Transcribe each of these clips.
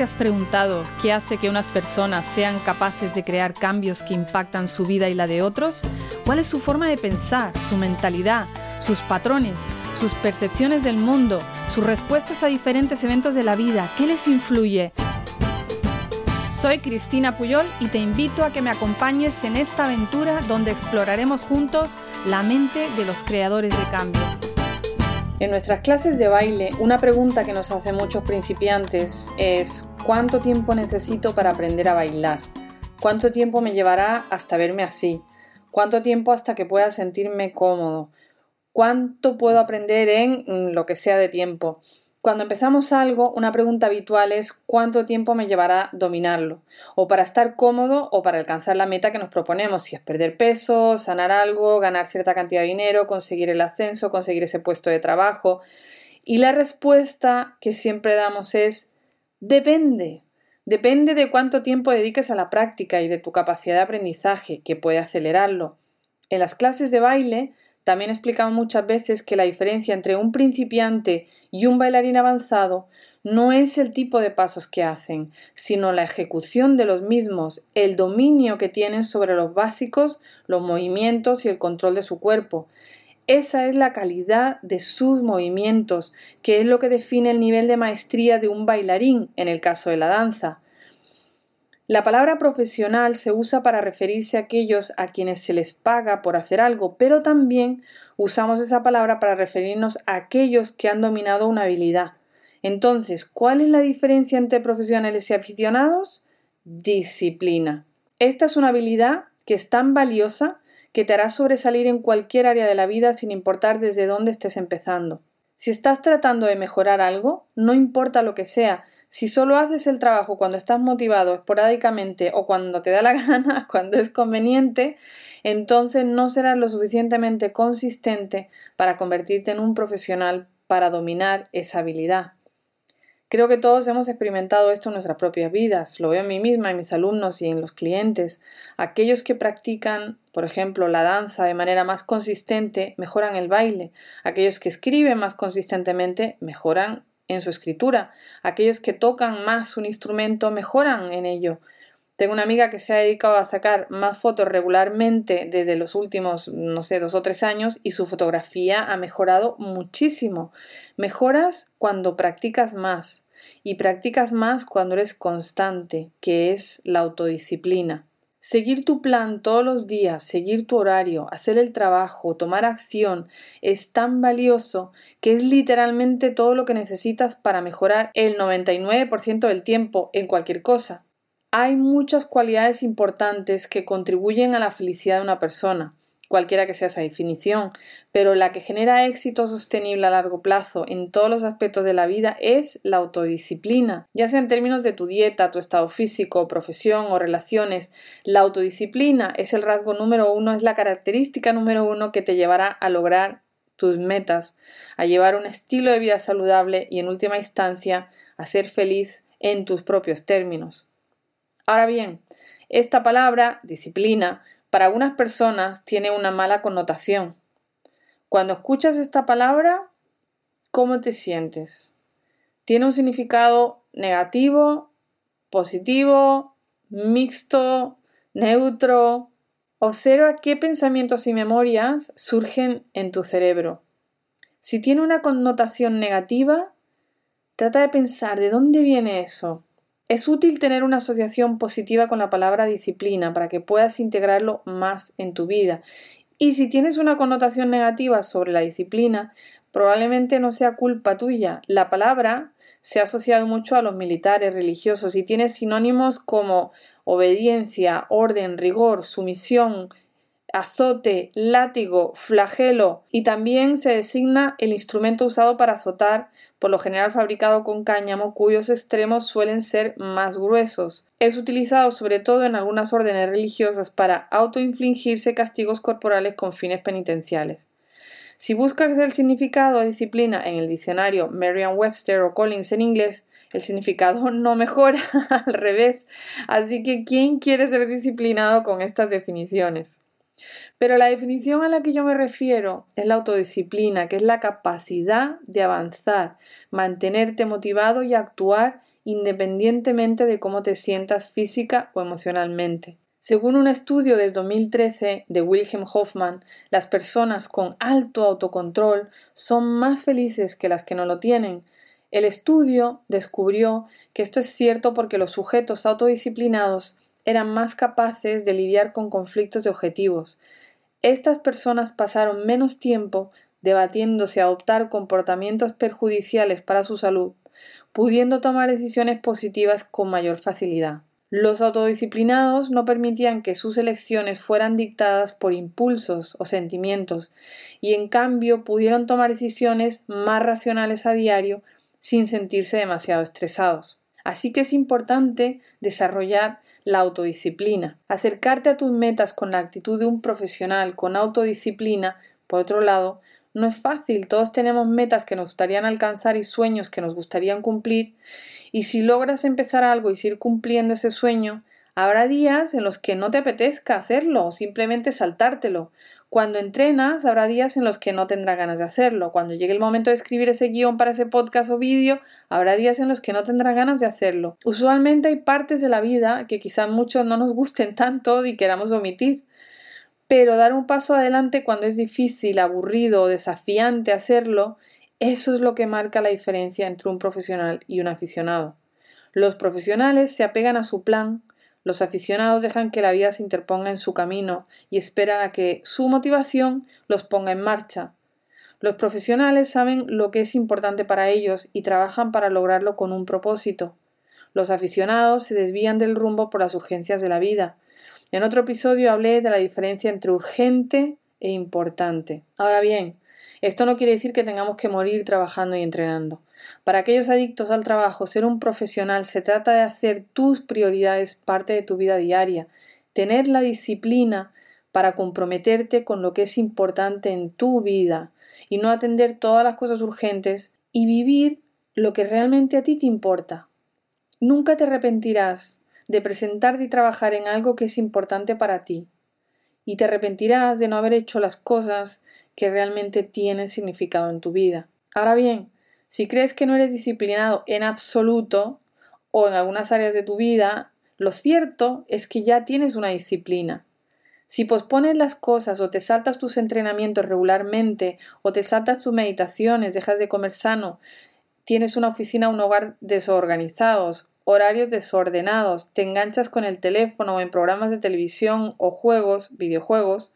te has preguntado qué hace que unas personas sean capaces de crear cambios que impactan su vida y la de otros? ¿Cuál es su forma de pensar, su mentalidad, sus patrones, sus percepciones del mundo, sus respuestas a diferentes eventos de la vida? ¿Qué les influye? Soy Cristina Puyol y te invito a que me acompañes en esta aventura donde exploraremos juntos la mente de los creadores de cambio. En nuestras clases de baile, una pregunta que nos hacen muchos principiantes es ¿cuánto tiempo necesito para aprender a bailar? ¿Cuánto tiempo me llevará hasta verme así? ¿Cuánto tiempo hasta que pueda sentirme cómodo? ¿Cuánto puedo aprender en lo que sea de tiempo? Cuando empezamos algo, una pregunta habitual es cuánto tiempo me llevará dominarlo, o para estar cómodo o para alcanzar la meta que nos proponemos, si es perder peso, sanar algo, ganar cierta cantidad de dinero, conseguir el ascenso, conseguir ese puesto de trabajo. Y la respuesta que siempre damos es depende. Depende de cuánto tiempo dediques a la práctica y de tu capacidad de aprendizaje, que puede acelerarlo. En las clases de baile también explicamos muchas veces que la diferencia entre un principiante y un bailarín avanzado no es el tipo de pasos que hacen, sino la ejecución de los mismos, el dominio que tienen sobre los básicos, los movimientos y el control de su cuerpo. Esa es la calidad de sus movimientos, que es lo que define el nivel de maestría de un bailarín en el caso de la danza. La palabra profesional se usa para referirse a aquellos a quienes se les paga por hacer algo, pero también usamos esa palabra para referirnos a aquellos que han dominado una habilidad. Entonces, ¿cuál es la diferencia entre profesionales y aficionados? Disciplina. Esta es una habilidad que es tan valiosa que te hará sobresalir en cualquier área de la vida sin importar desde dónde estés empezando. Si estás tratando de mejorar algo, no importa lo que sea, si solo haces el trabajo cuando estás motivado esporádicamente o cuando te da la gana, cuando es conveniente, entonces no serás lo suficientemente consistente para convertirte en un profesional para dominar esa habilidad. Creo que todos hemos experimentado esto en nuestras propias vidas. Lo veo en mí misma, en mis alumnos y en los clientes. Aquellos que practican, por ejemplo, la danza de manera más consistente mejoran el baile. Aquellos que escriben más consistentemente mejoran en su escritura. Aquellos que tocan más un instrumento mejoran en ello. Tengo una amiga que se ha dedicado a sacar más fotos regularmente desde los últimos, no sé, dos o tres años y su fotografía ha mejorado muchísimo. Mejoras cuando practicas más y practicas más cuando eres constante, que es la autodisciplina. Seguir tu plan todos los días, seguir tu horario, hacer el trabajo, tomar acción es tan valioso que es literalmente todo lo que necesitas para mejorar el 99% del tiempo en cualquier cosa. Hay muchas cualidades importantes que contribuyen a la felicidad de una persona cualquiera que sea esa definición, pero la que genera éxito sostenible a largo plazo en todos los aspectos de la vida es la autodisciplina, ya sea en términos de tu dieta, tu estado físico, profesión o relaciones. La autodisciplina es el rasgo número uno, es la característica número uno que te llevará a lograr tus metas, a llevar un estilo de vida saludable y en última instancia a ser feliz en tus propios términos. Ahora bien, esta palabra, disciplina, para algunas personas tiene una mala connotación. Cuando escuchas esta palabra, ¿cómo te sientes? ¿Tiene un significado negativo, positivo, mixto, neutro? Observa qué pensamientos y memorias surgen en tu cerebro. Si tiene una connotación negativa, trata de pensar de dónde viene eso. Es útil tener una asociación positiva con la palabra disciplina para que puedas integrarlo más en tu vida. Y si tienes una connotación negativa sobre la disciplina, probablemente no sea culpa tuya. La palabra se ha asociado mucho a los militares religiosos y tiene sinónimos como obediencia, orden, rigor, sumisión, azote, látigo, flagelo y también se designa el instrumento usado para azotar, por lo general fabricado con cáñamo, cuyos extremos suelen ser más gruesos. Es utilizado sobre todo en algunas órdenes religiosas para autoinfligirse castigos corporales con fines penitenciales. Si buscas el significado de disciplina en el diccionario Merriam-Webster o Collins en inglés, el significado no mejora, al revés. Así que, ¿quién quiere ser disciplinado con estas definiciones? Pero la definición a la que yo me refiero es la autodisciplina, que es la capacidad de avanzar, mantenerte motivado y actuar independientemente de cómo te sientas física o emocionalmente. Según un estudio de 2013 de Wilhelm Hoffman, las personas con alto autocontrol son más felices que las que no lo tienen. El estudio descubrió que esto es cierto porque los sujetos autodisciplinados eran más capaces de lidiar con conflictos de objetivos. Estas personas pasaron menos tiempo debatiéndose a adoptar comportamientos perjudiciales para su salud, pudiendo tomar decisiones positivas con mayor facilidad. Los autodisciplinados no permitían que sus elecciones fueran dictadas por impulsos o sentimientos, y en cambio pudieron tomar decisiones más racionales a diario sin sentirse demasiado estresados. Así que es importante desarrollar la autodisciplina. Acercarte a tus metas con la actitud de un profesional con autodisciplina, por otro lado, no es fácil. Todos tenemos metas que nos gustarían alcanzar y sueños que nos gustarían cumplir. Y si logras empezar algo y seguir cumpliendo ese sueño, habrá días en los que no te apetezca hacerlo o simplemente saltártelo, cuando entrenas, habrá días en los que no tendrás ganas de hacerlo. Cuando llegue el momento de escribir ese guion para ese podcast o vídeo, habrá días en los que no tendrás ganas de hacerlo. Usualmente hay partes de la vida que quizás muchos no nos gusten tanto y queramos omitir. Pero dar un paso adelante cuando es difícil, aburrido o desafiante hacerlo, eso es lo que marca la diferencia entre un profesional y un aficionado. Los profesionales se apegan a su plan, los aficionados dejan que la vida se interponga en su camino y esperan a que su motivación los ponga en marcha. Los profesionales saben lo que es importante para ellos y trabajan para lograrlo con un propósito. Los aficionados se desvían del rumbo por las urgencias de la vida. En otro episodio hablé de la diferencia entre urgente e importante. Ahora bien, esto no quiere decir que tengamos que morir trabajando y entrenando. Para aquellos adictos al trabajo, ser un profesional se trata de hacer tus prioridades parte de tu vida diaria, tener la disciplina para comprometerte con lo que es importante en tu vida y no atender todas las cosas urgentes y vivir lo que realmente a ti te importa. Nunca te arrepentirás de presentarte y trabajar en algo que es importante para ti y te arrepentirás de no haber hecho las cosas que realmente tienen significado en tu vida. Ahora bien, si crees que no eres disciplinado en absoluto o en algunas áreas de tu vida, lo cierto es que ya tienes una disciplina. Si pospones las cosas o te saltas tus entrenamientos regularmente o te saltas tus meditaciones, dejas de comer sano, tienes una oficina o un hogar desorganizados, horarios desordenados, te enganchas con el teléfono o en programas de televisión o juegos, videojuegos,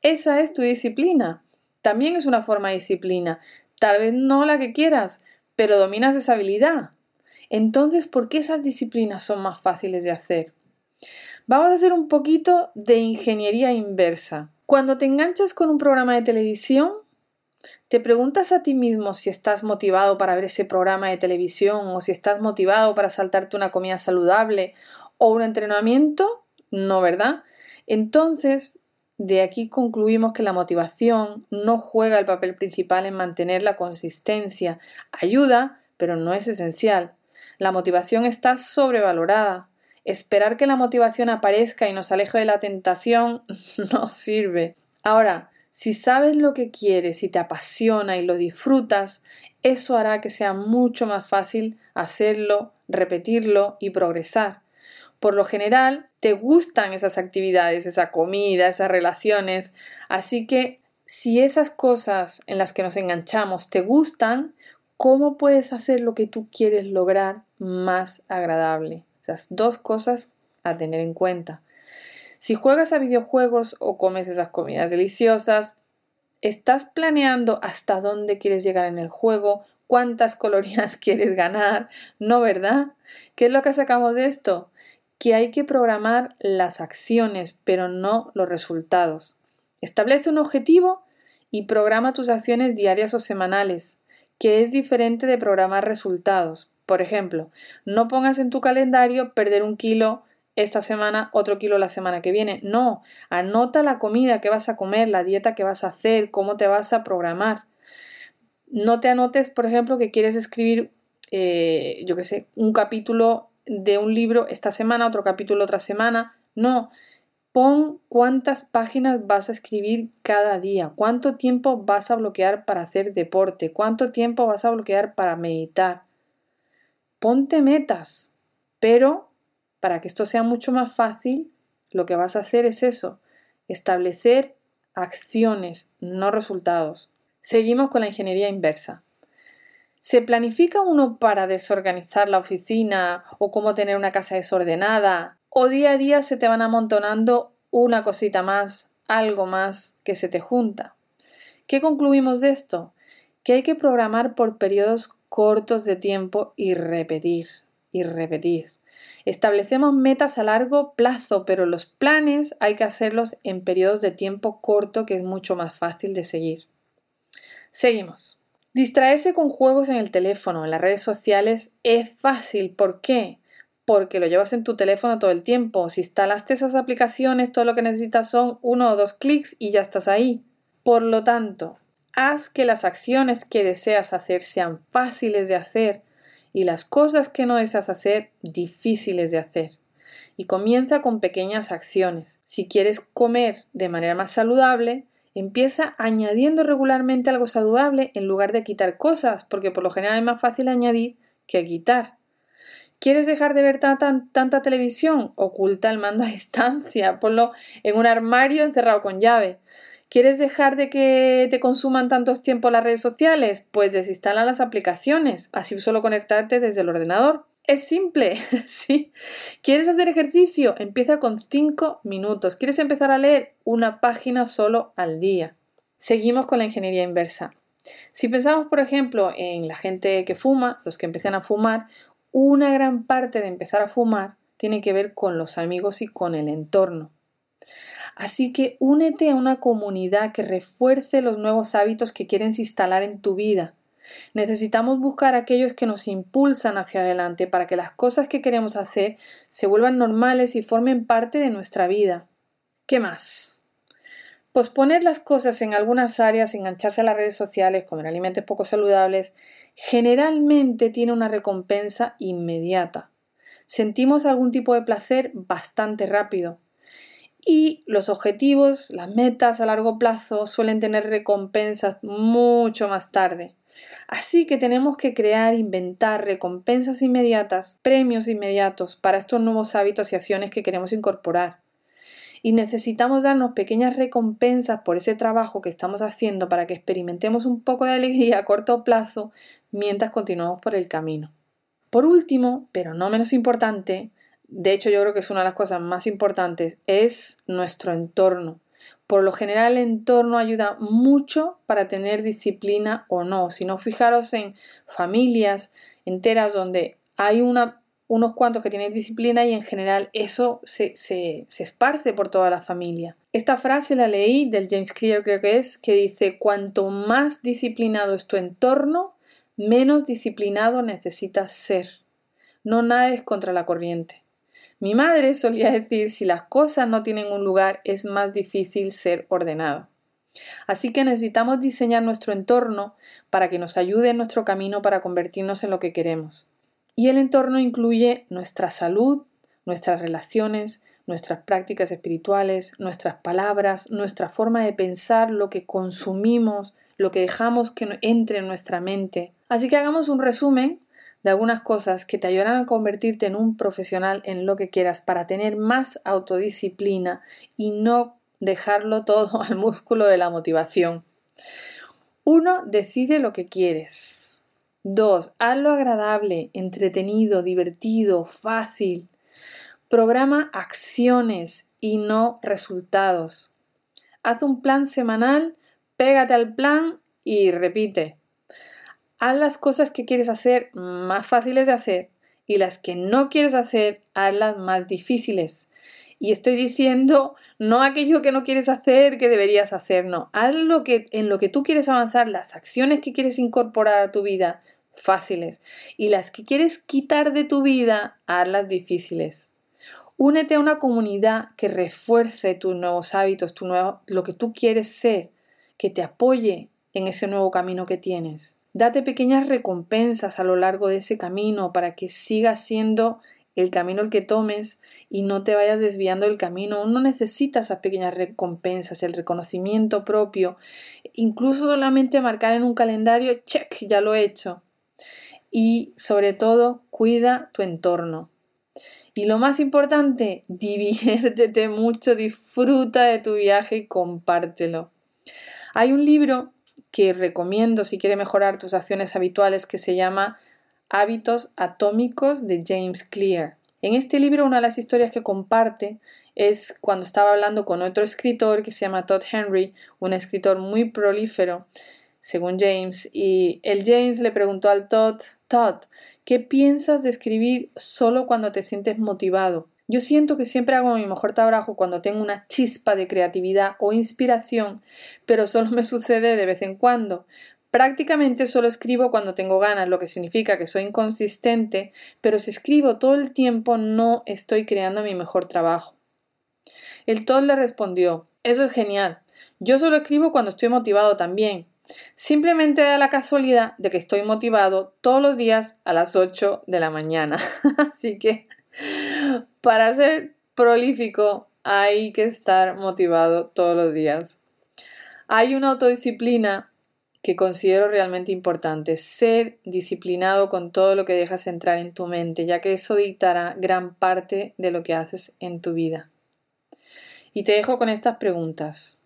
esa es tu disciplina. También es una forma de disciplina. Tal vez no la que quieras, pero dominas esa habilidad. Entonces, ¿por qué esas disciplinas son más fáciles de hacer? Vamos a hacer un poquito de ingeniería inversa. Cuando te enganchas con un programa de televisión, ¿te preguntas a ti mismo si estás motivado para ver ese programa de televisión o si estás motivado para saltarte una comida saludable o un entrenamiento? No, ¿verdad? Entonces, de aquí concluimos que la motivación no juega el papel principal en mantener la consistencia. Ayuda, pero no es esencial. La motivación está sobrevalorada. Esperar que la motivación aparezca y nos aleje de la tentación no sirve. Ahora, si sabes lo que quieres y te apasiona y lo disfrutas, eso hará que sea mucho más fácil hacerlo, repetirlo y progresar. Por lo general, te gustan esas actividades, esa comida, esas relaciones. Así que si esas cosas en las que nos enganchamos te gustan, ¿cómo puedes hacer lo que tú quieres lograr más agradable? Esas dos cosas a tener en cuenta. Si juegas a videojuegos o comes esas comidas deliciosas, ¿estás planeando hasta dónde quieres llegar en el juego? ¿Cuántas calorías quieres ganar? ¿No, verdad? ¿Qué es lo que sacamos de esto? Que hay que programar las acciones, pero no los resultados. Establece un objetivo y programa tus acciones diarias o semanales, que es diferente de programar resultados. Por ejemplo, no pongas en tu calendario perder un kilo esta semana, otro kilo la semana que viene. No, anota la comida que vas a comer, la dieta que vas a hacer, cómo te vas a programar. No te anotes, por ejemplo, que quieres escribir, eh, yo qué sé, un capítulo de un libro esta semana, otro capítulo otra semana. No, pon cuántas páginas vas a escribir cada día, cuánto tiempo vas a bloquear para hacer deporte, cuánto tiempo vas a bloquear para meditar. ponte metas, pero para que esto sea mucho más fácil, lo que vas a hacer es eso, establecer acciones, no resultados. Seguimos con la ingeniería inversa. ¿Se planifica uno para desorganizar la oficina o cómo tener una casa desordenada? ¿O día a día se te van amontonando una cosita más, algo más que se te junta? ¿Qué concluimos de esto? Que hay que programar por periodos cortos de tiempo y repetir, y repetir. Establecemos metas a largo plazo, pero los planes hay que hacerlos en periodos de tiempo corto, que es mucho más fácil de seguir. Seguimos. Distraerse con juegos en el teléfono, en las redes sociales, es fácil. ¿Por qué? Porque lo llevas en tu teléfono todo el tiempo. Si instalaste esas aplicaciones, todo lo que necesitas son uno o dos clics y ya estás ahí. Por lo tanto, haz que las acciones que deseas hacer sean fáciles de hacer y las cosas que no deseas hacer difíciles de hacer. Y comienza con pequeñas acciones. Si quieres comer de manera más saludable, empieza añadiendo regularmente algo saludable en lugar de quitar cosas, porque por lo general es más fácil añadir que quitar. ¿Quieres dejar de ver tanta televisión? Oculta el mando a distancia, ponlo en un armario encerrado con llave. ¿Quieres dejar de que te consuman tantos tiempo las redes sociales? Pues desinstala las aplicaciones, así solo conectarte desde el ordenador. Es simple, ¿sí? ¿Quieres hacer ejercicio? Empieza con 5 minutos. ¿Quieres empezar a leer una página solo al día? Seguimos con la ingeniería inversa. Si pensamos, por ejemplo, en la gente que fuma, los que empiezan a fumar, una gran parte de empezar a fumar tiene que ver con los amigos y con el entorno. Así que únete a una comunidad que refuerce los nuevos hábitos que quieres instalar en tu vida. Necesitamos buscar aquellos que nos impulsan hacia adelante para que las cosas que queremos hacer se vuelvan normales y formen parte de nuestra vida. ¿Qué más? Posponer las cosas en algunas áreas, engancharse a las redes sociales, comer alimentos poco saludables, generalmente tiene una recompensa inmediata. Sentimos algún tipo de placer bastante rápido y los objetivos, las metas a largo plazo suelen tener recompensas mucho más tarde. Así que tenemos que crear, inventar recompensas inmediatas, premios inmediatos para estos nuevos hábitos y acciones que queremos incorporar. Y necesitamos darnos pequeñas recompensas por ese trabajo que estamos haciendo para que experimentemos un poco de alegría a corto plazo mientras continuamos por el camino. Por último, pero no menos importante, de hecho yo creo que es una de las cosas más importantes, es nuestro entorno. Por lo general el entorno ayuda mucho para tener disciplina o no. Si no, fijaros en familias enteras donde hay unos cuantos que tienen disciplina y en general eso se, se, se esparce por toda la familia. Esta frase la leí del James Clear creo que es, que dice, cuanto más disciplinado es tu entorno, menos disciplinado necesitas ser. No nades contra la corriente. Mi madre solía decir, si las cosas no tienen un lugar, es más difícil ser ordenado. Así que necesitamos diseñar nuestro entorno para que nos ayude en nuestro camino para convertirnos en lo que queremos. Y el entorno incluye nuestra salud, nuestras relaciones, nuestras prácticas espirituales, nuestras palabras, nuestra forma de pensar, lo que consumimos, lo que dejamos que entre en nuestra mente. Así que hagamos un resumen de algunas cosas que te ayudarán a convertirte en un profesional en lo que quieras para tener más autodisciplina y no dejarlo todo al músculo de la motivación. Uno, decide lo que quieres. Dos, hazlo agradable, entretenido, divertido, fácil. Programa acciones y no resultados. Haz un plan semanal, pégate al plan y repite haz las cosas que quieres hacer más fáciles de hacer y las que no quieres hacer, hazlas más difíciles. Y estoy diciendo no aquello que no quieres hacer que deberías hacer, no. Haz lo que en lo que tú quieres avanzar, las acciones que quieres incorporar a tu vida fáciles y las que quieres quitar de tu vida, hazlas difíciles. Únete a una comunidad que refuerce tus nuevos hábitos, tu nuevo, lo que tú quieres ser, que te apoye en ese nuevo camino que tienes. Date pequeñas recompensas a lo largo de ese camino para que siga siendo el camino el que tomes y no te vayas desviando del camino. Uno necesita esas pequeñas recompensas, el reconocimiento propio, incluso solamente marcar en un calendario, check, ya lo he hecho. y sobre todo cuida tu entorno. Y lo más importante, diviértete mucho, disfruta de tu viaje y compártelo. Hay un libro que recomiendo si quieres mejorar tus acciones habituales que se llama Hábitos Atómicos de James Clear. En este libro una de las historias que comparte es cuando estaba hablando con otro escritor que se llama Todd Henry, un escritor muy prolífero, según James, y el James le preguntó al Todd, Todd, ¿qué piensas de escribir solo cuando te sientes motivado? Yo siento que siempre hago mi mejor trabajo cuando tengo una chispa de creatividad o inspiración, pero solo me sucede de vez en cuando. Prácticamente solo escribo cuando tengo ganas, lo que significa que soy inconsistente, pero si escribo todo el tiempo no estoy creando mi mejor trabajo. El Todd le respondió Eso es genial. Yo solo escribo cuando estoy motivado también. Simplemente da la casualidad de que estoy motivado todos los días a las 8 de la mañana. Así que para ser prolífico hay que estar motivado todos los días. Hay una autodisciplina que considero realmente importante, ser disciplinado con todo lo que dejas entrar en tu mente, ya que eso dictará gran parte de lo que haces en tu vida. Y te dejo con estas preguntas.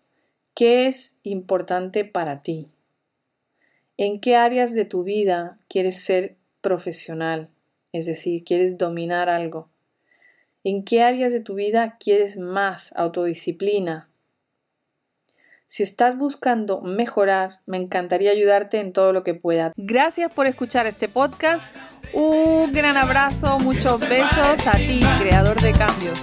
¿Qué es importante para ti? ¿En qué áreas de tu vida quieres ser profesional? Es decir, quieres dominar algo. ¿En qué áreas de tu vida quieres más autodisciplina? Si estás buscando mejorar, me encantaría ayudarte en todo lo que pueda. Gracias por escuchar este podcast. Un gran abrazo, muchos besos a ti, creador de cambios.